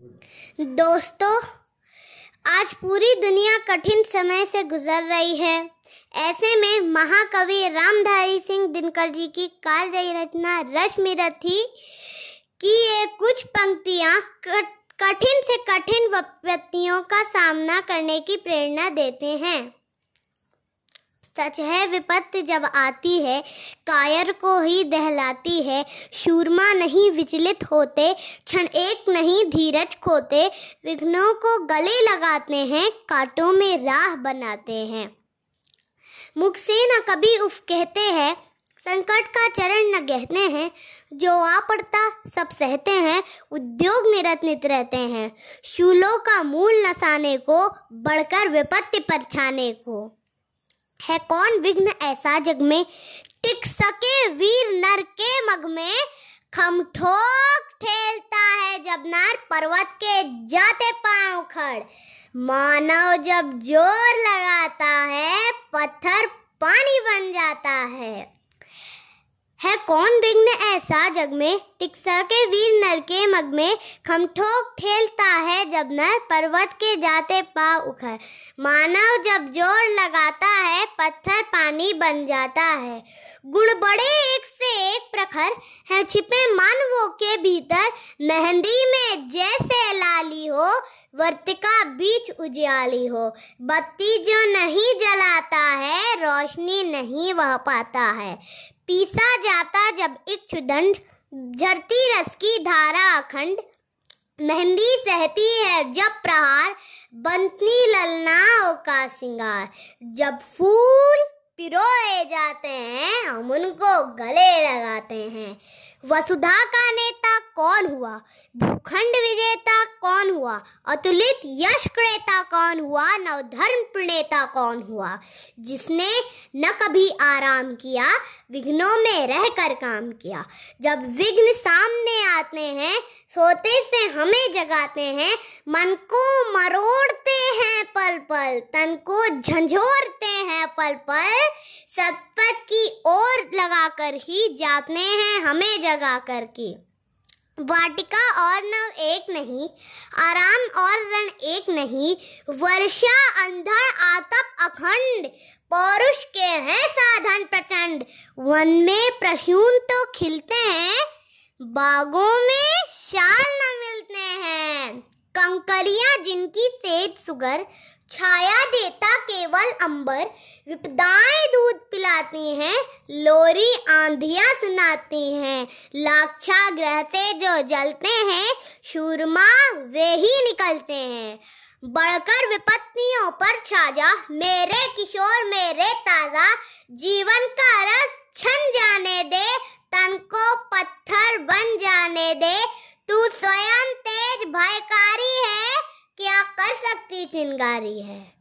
दोस्तों, आज पूरी दुनिया कठिन समय से गुजर रही है। ऐसे में महाकवि रामधारी सिंह दिनकर जी की कालजयी रचना रश्मि रथी की ये कुछ पंक्तियाँ कठिन से कठिन विपत्तियों का सामना करने की प्रेरणा देते हैं। सच है, विपत्ति जब आती है, कायर को ही दहलाती है। शूरमा नहीं विचलित होते, क्षण एक नहीं धीरज खोते। विघ्नों को गले लगाते हैं, कांटों में राह बनाते हैं। मुख से न कभी उफ कहते हैं, संकट का चरण न कहते हैं। जो आ पड़ता, सब सहते हैं, उद्योग निरत नित रहते हैं। शूलों का मूल नसाने को, बढ़कर विपत्ति पर छाने को। है कौन विघ्न ऐसा जग में? टिक सके वीर नर के मग में। खम ठोक ठेलता है जब नार पर्वत के जाते पाँव खड़। मानव जब ज़ोर लगाता है, पत्थर पानी बन जाता है। है कौन विघ्न ऐसा जग में, टिक्सा के वीर नर के मग में खमठोक ठेलता है जब नर पर्वत के जाते पा उखड़। मानव जब ज़ोर लगाता है, पत्थर पानी बन जाता है। गुण बड़े एक से एक प्रखर है, छिपे मानवों के भीतर। मेहंदी में जैसे लाली हो वर्तिका बीच उजियाली हो। बत्ती जो नहीं जलाता है, रोशनी नहीं वह पाता है। पीसा जाता जब इक्षुदंड झरती रस की धारा अखंड, मेहंदी सहती है जब प्रहार, बंतनी ललनाओं का सिंगार। जब फूल पिरोए जाते हैं, हम उनको गले लगाते हैं। वसुधा का नेता कौन हुआ? भूखंड विजेता कौन हुआ? अतुलित यश क्रेता कौन हुआ? नवधर्म प्रणेता कौन हुआ? जिसने न कभी आराम किया, विघ्नों में रहकर काम किया। जब विघ्न सामने आते हैं, सोते से हमें जगाते हैं, मन को मरोड़ते हैं पल पल, तन को झंझोरते हैं पल पल सतपथ की ओर लगाकर ही जाते हैं, हमें जगा कर की। वाटिका और नव एक नहीं, आराम और रण एक नहीं, वर्षा अंधर आतप, अखंड, पौरुष के हैं साधन प्रचंड। वन में प्रसून तो खिलते हैं, बागों में शाल न मिलते हैं। कंकरियाँ जिनकी सेज सुगर, छाया देता केवल अंबर, विपदाएँ दूध पिलाती हैं, लोरी आंधियाँ सुनाती हैं। लाक्षा ग्रह से जो जलते हैं, शूरमा वे ही निकलते हैं। बढ़कर विपत्तियों पर छाजा, मेरे किशोर, मेरे ताज़ा, जीवन का रस छन जाने दे, तन को पत्थर बन जाने दे। तू स्वयं तेज भयकारी है, क्या कर सकती चिंगारी है?